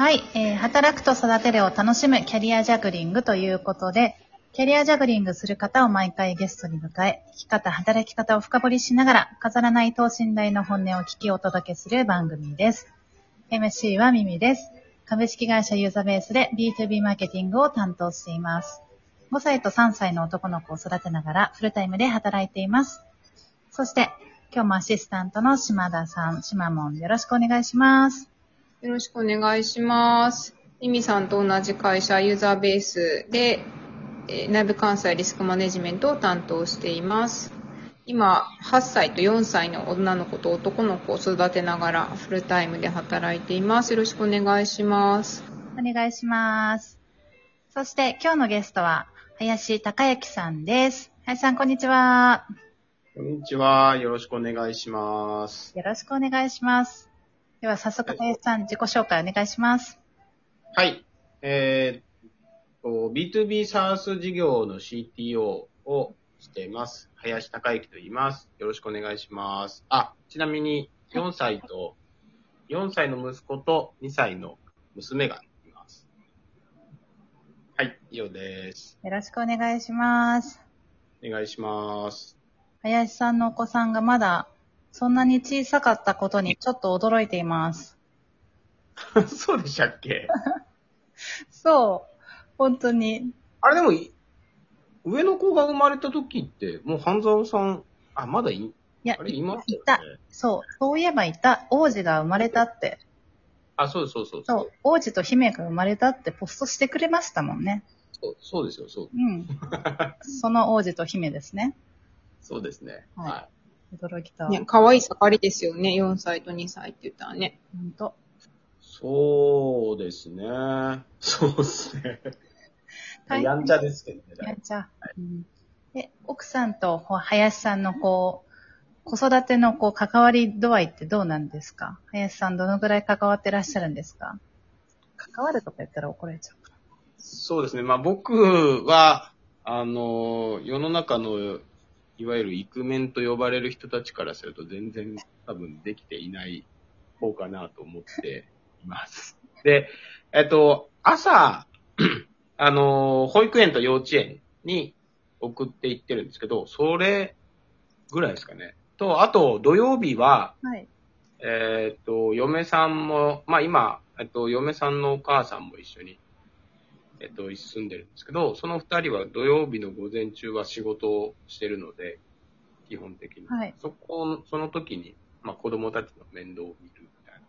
はい、えー働くと育てるを楽しむキャリアジャグリングということで、キャリアジャグリングする方を毎回ゲストに迎え、生き方、働き方を深掘りしながら、飾らない等身大の本音を聞きお届けする番組です。MC はミミです。株式会社ユーザベースで B2B マーケティングを担当しています。5歳と3歳の男の子を育てながらフルタイムで働いています。そして、今日もアシスタントの島田さん、島門よろしくお願いします。よろしくお願いします。ミミさんと同じ会社、ユーザーベースで、えー内部関西リスクマネジメントを担当しています。今、8歳と4歳の女の子と男の子を育てながらフルタイムで働いています。よろしくお願いします。お願いします。そして今日のゲストは、林孝之さんです。林さん、こんにちは。こんにちは。よろしくお願いします。よろしくお願いします。では早速、林さん、自己紹介お願いします。はい。えーっと、B2B サース事業の CTO をしています。林孝之と言います。よろしくお願いします。あ、ちなみに4歳と、4歳の息子と2歳の娘がいます。はい、以上です。よろしくお願いします。お願いします。林さんのお子さんがまだ、そんなに小さかったことにちょっと驚いています。そうでしたっけ？そう。本当に。あれでもい、上の子が生まれた時って、もう半沢さん、あ、まだい、いやあ、れ、いまいしたた。そう。そういえばいた。王子が生まれたって。あ、そうそうそうそう。王子と姫が生まれたってポストしてくれましたもんね。そうそうですよ、そう。うん。その王子と姫ですね。そうですね。はいは驚きた。ね、可愛い盛りですよね。4歳と2歳って言ったらね。ほんと。い。そうですね。そうですね。やんちゃですけどね。やっちゃう。うんで、奥さんと林さんのこう、子育てのこう関わり度合いってどうなんですか？林さんどのぐらい関わってらっしゃるんですか？関わるとか言ったら怒られちゃうか。そうですね。まあ僕は、あの、世の中の、いわゆるイクメンと呼ばれる人たちからすると全然多分できていない方かなと思っています。で、えっと、朝、あの、保育園と幼稚園に送って行ってるんですけど、それぐらいですかね。と、あと土曜日は、はい。えーっと、嫁さんも、まあ今、えっと、嫁さんのお母さんも一緒に、えっと、住んでるんですけど、その二人は土曜日の午前中は仕事をしてるので、基本的に。はいそこ、その時に、まあ子供たちの面倒を見るみたいな。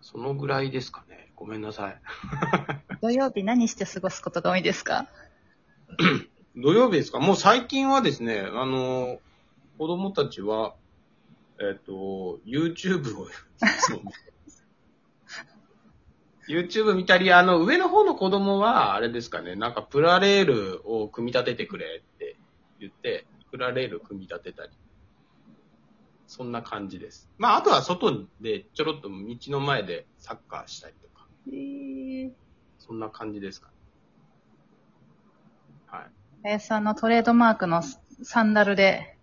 そのぐらいですかね。ごめんなさい。土曜日何して過ごすことが多いですか？土曜日ですか？もう最近はですね、あの、子供たちは、えっ、と、YouTube をいつも見てます YouTube 見たり、あの、上の方の子供は、あれですかね、なんかプラレールを組み立ててくれって言って、プラレール組み立てたり。そんな感じです。まあ、あとは外でちょろっと道の前でサッカーしたりとか、えー、そんな感じですかね。はい。林さんのトレードマークのサンダルで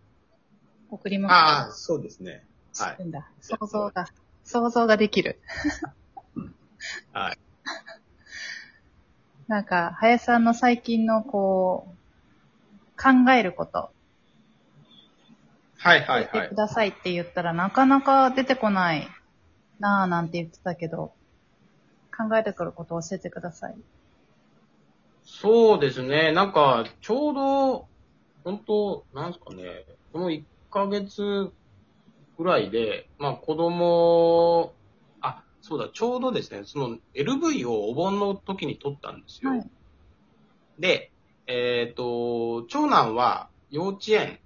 送り迎えああ、そうですね。はい。想像が、想像ができる。はい。なんか、林さんの最近のこう、考えること、はいはいはいく。ださいって言ったら、なかなか出てこないなぁなんて言ってたけど、考えてくることを教えてください。そうですね。なんか、ちょうど、本当なんすかね、この1ヶ月ぐらいで、まあ子供、あ、そうだ、ちょうどですね、その LV をお盆の時に撮ったんですよ。はいで、えっ、と、長男は幼稚園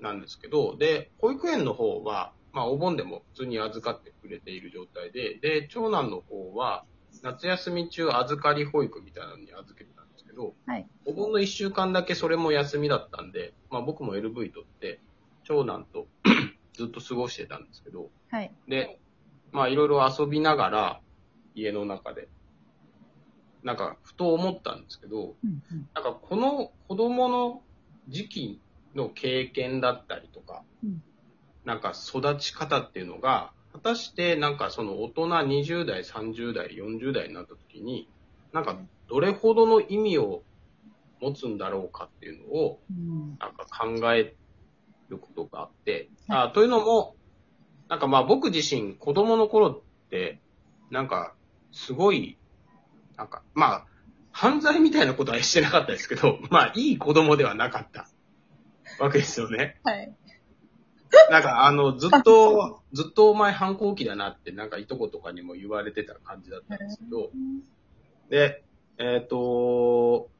なんですけど、で、保育園の方は、まあお盆でも普通に預かってくれている状態で、で、長男の方は、夏休み中預かり保育みたいなのに預けてたんですけど、はい。お盆の一週間だけそれも休みだったんで、まあ僕も LV 取って、長男と ずっと過ごしてたんですけど、はい。で、まあいろいろ遊びながら、家の中で、なんかふと思ったんですけど、うんうん。なんかこの子供の時期の経験だったりとか、うん。なんか育ち方っていうのが、果たしてなんかその大人20代、30代、40代になった時に、なんかどれほどの意味を持つんだろうかっていうのを、うん。なんか考えることがあって、あというのも、なんかまあ僕自身子供の頃って、なんかすごい、なんかまあ犯罪みたいなことはしてなかったですけど、まあいい子供ではなかったわけですよね。はい。なんかあのずっと、ずっとお前反抗期だなってなんかいとことかにも言われてた感じだったんですけど、で、えっ、と、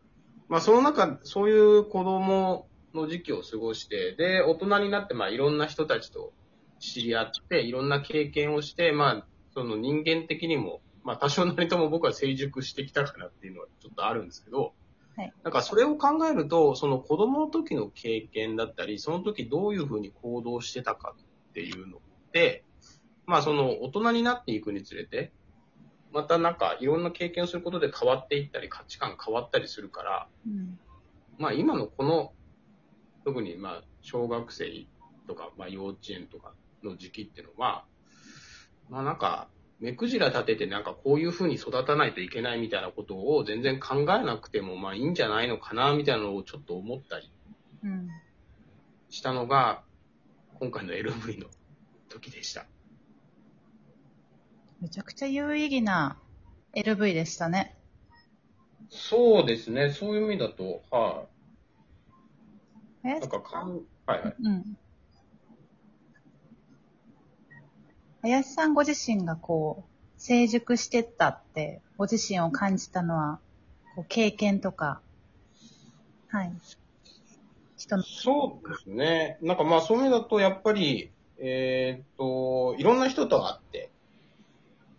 まあその中、そういう子供の時期を過ごして、で、大人になって、まあいろんな人たちと知り合って、いろんな経験をして、まあ、その人間的にも、まあ多少なりとも僕は成熟してきたかなっていうのはちょっとあるんですけど、はいなんかそれを考えると、その子供の時の経験だったり、その時どういうふうに行動してたかっていうのって、まあその大人になっていくにつれて、またなんかいろんな経験をすることで変わっていったり価値観変わったりするから、うん。まあ今のこの、特にまあ小学生とか、まあ幼稚園とかの時期っていうのは、まあなんか目くじら立ててなんかこういう風に育たないといけないみたいなことを全然考えなくてもまあいいんじゃないのかなみたいなのをちょっと思ったりうん。したのが、今回の LV の時でした。めちゃくちゃ有意義な LV でしたね。そうですね。そういう意味だと、はい、え？なんかかん、はいはい。うん。林さんご自身がこう、成熟してったって、ご自身を感じたのは、こう経験とか、はい。人の、そうですね。なんかまあそういう意味だと、やっぱり、えっと、いろんな人と会って、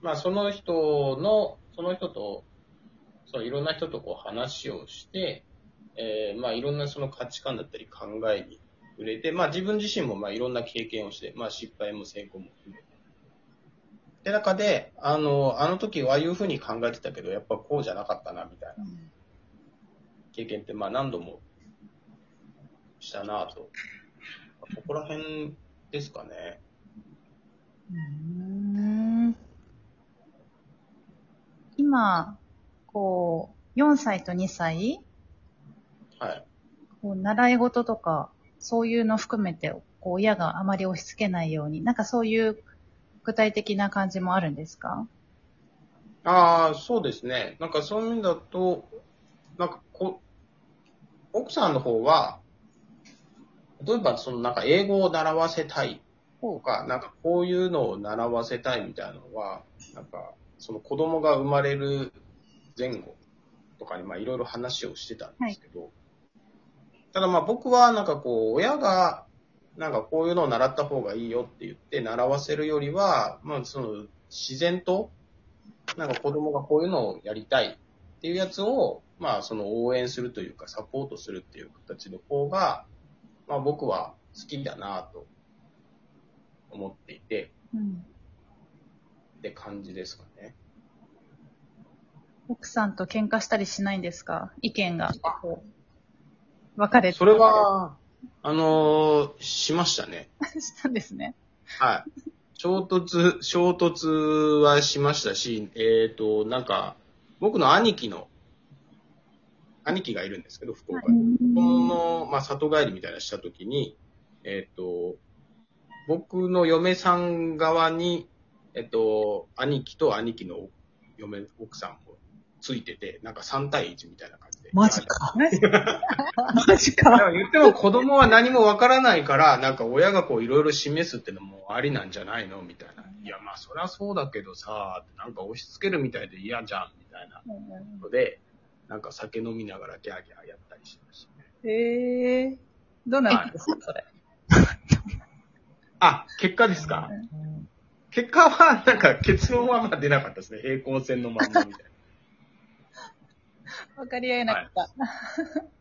まあその人の、その人と、そういろんな人とこう話をして、えーまあいろんなその価値観だったり考えに触れて、まあ自分自身もまあいろんな経験をして、まあ失敗も成功も含めて。で中で、あの、あの時はああいうふうに考えてたけど、やっぱこうじゃなかったな、みたいな経験ってまあ何度もしたなぁと。ここら辺ですかね。うーん今、こう、4歳と2歳、はい。こう習い事とか、そういうの含めて、こう親があまり押し付けないように、なんかそういう具体的な感じもあるんですか？ああ、そうですね。なんかそういう意味だと、なんかこ、奥さんの方は、例えばそのなんか英語を習わせたいとか、なんかこういうのを習わせたいみたいなのは、なんかその子供が生まれる前後とかにまあいろいろ話をしてたんですけど、ただまあ僕はなんかこう親がなんかこういうのを習った方がいいよって言って習わせるよりは、まあその自然となんか子供がこういうのをやりたいっていうやつを、まあその応援するというかサポートするっていう形の方が、まあ僕は好きだなと思っていてうん。って感じですかね。奥さんと喧嘩したりしないんですか？意見が、分かれて。それは、あのーしましたね。したんですね。はい。衝突、衝突はしましたし、えっ、と、なんか、僕の兄貴の、兄貴がいるんですけど、福岡に。子供の、まあ、里帰りみたいなのしたときに、えっ、と、僕の嫁さん側に、えっ、と、兄貴と兄貴の嫁、奥さんもついてて、なんか3対1みたいな感。マジか。マジか。言っても子供は何もわからないから、なんか親がこういろいろ示すってのもありなんじゃないのみたいな。いや、まあそりゃそうだけどさ、なんか押し付けるみたいで嫌じゃん、みたいなので、なんか酒飲みながらギャーギャーやったりしましたね。へえ。どうなんですか、それ？あ、結果ですか？結果は、なんか結論はまあ出なかったですね。平行線のまんまみたいな。わかり合えなかった。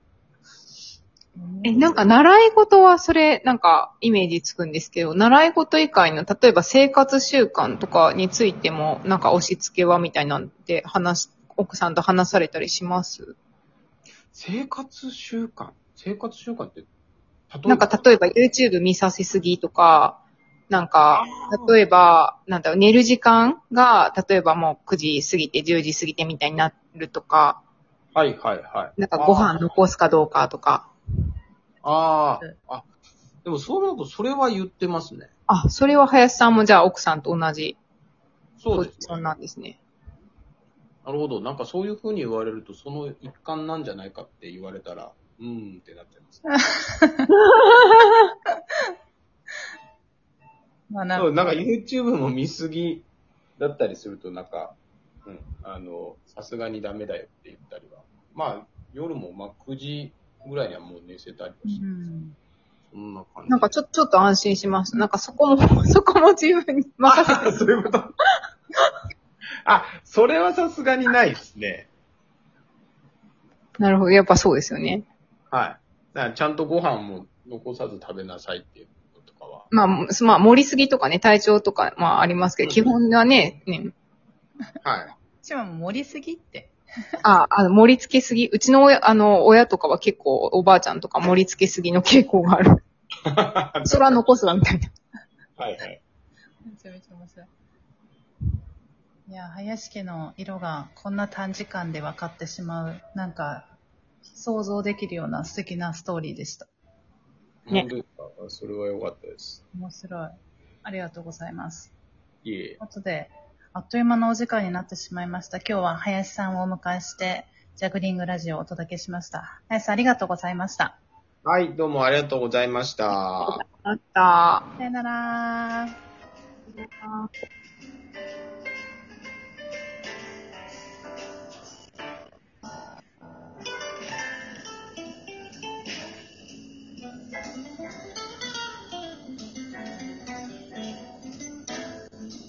え、なんか習い事はそれ、なんかイメージつくんですけど、習い事以外の、例えば生活習慣とかについても、なんか押し付けはみたいなんて話、奥さんと話されたりします？生活習慣？生活習慣って、例えば？なんか例えば YouTube 見させすぎとか、なんか、例えば、なんだろう、寝る時間が、例えばもう9時過ぎて10時過ぎてみたいになるとか、はいはいはい。なんかご飯残すかどうかとか。あーあ。あ、でもそう思うと、それは言ってますね。あ、それは林さんもじゃあ奥さんと同じそうですね。ポジションなんですね。なるほど。なんかそういうふうに言われると、その一環なんじゃないかって言われたら、うーんってなっちゃいます。まあなんか YouTube も見すぎだったりすると、なんか、うん、あの、さすがにダメだよって言ったりは。まあ、夜もまあ9時ぐらいにはもう寝せたりはうして、んそんな感じ。なんかちょ、ちょっと安心しました。なんかそこも、そこも自分に任せて。あそういうこと。あ、それはさすがにないですね。なるほど。やっぱそうですよね。はい。だからちゃんとご飯も残さず食べなさいっていうこととかは。まあ、まあ、盛りすぎとかね、体調とか、まあありますけど、うん基本はね、ね、はい。しかも盛りすぎって。あ、あの、盛り付けすぎ。うちの親、あの、親とかは結構、おばあちゃんとか盛り付けすぎの傾向がある。それは残すわ、みたいな。はいはい。めちゃめちゃ面白い。いや、林家の色がこんな短時間で分かってしまう、なんか、想像できるような素敵なストーリーでした。ね本当ですか？それは良かったです。面白い。ありがとうございます。いえいえ。ということで、あっという間のお時間になってしまいました。今日は林さんをお迎えして、ジャグリングラジオをお届けしました。林さんありがとうございました。はい、どうもありがとうございました。あった。さよなら。あ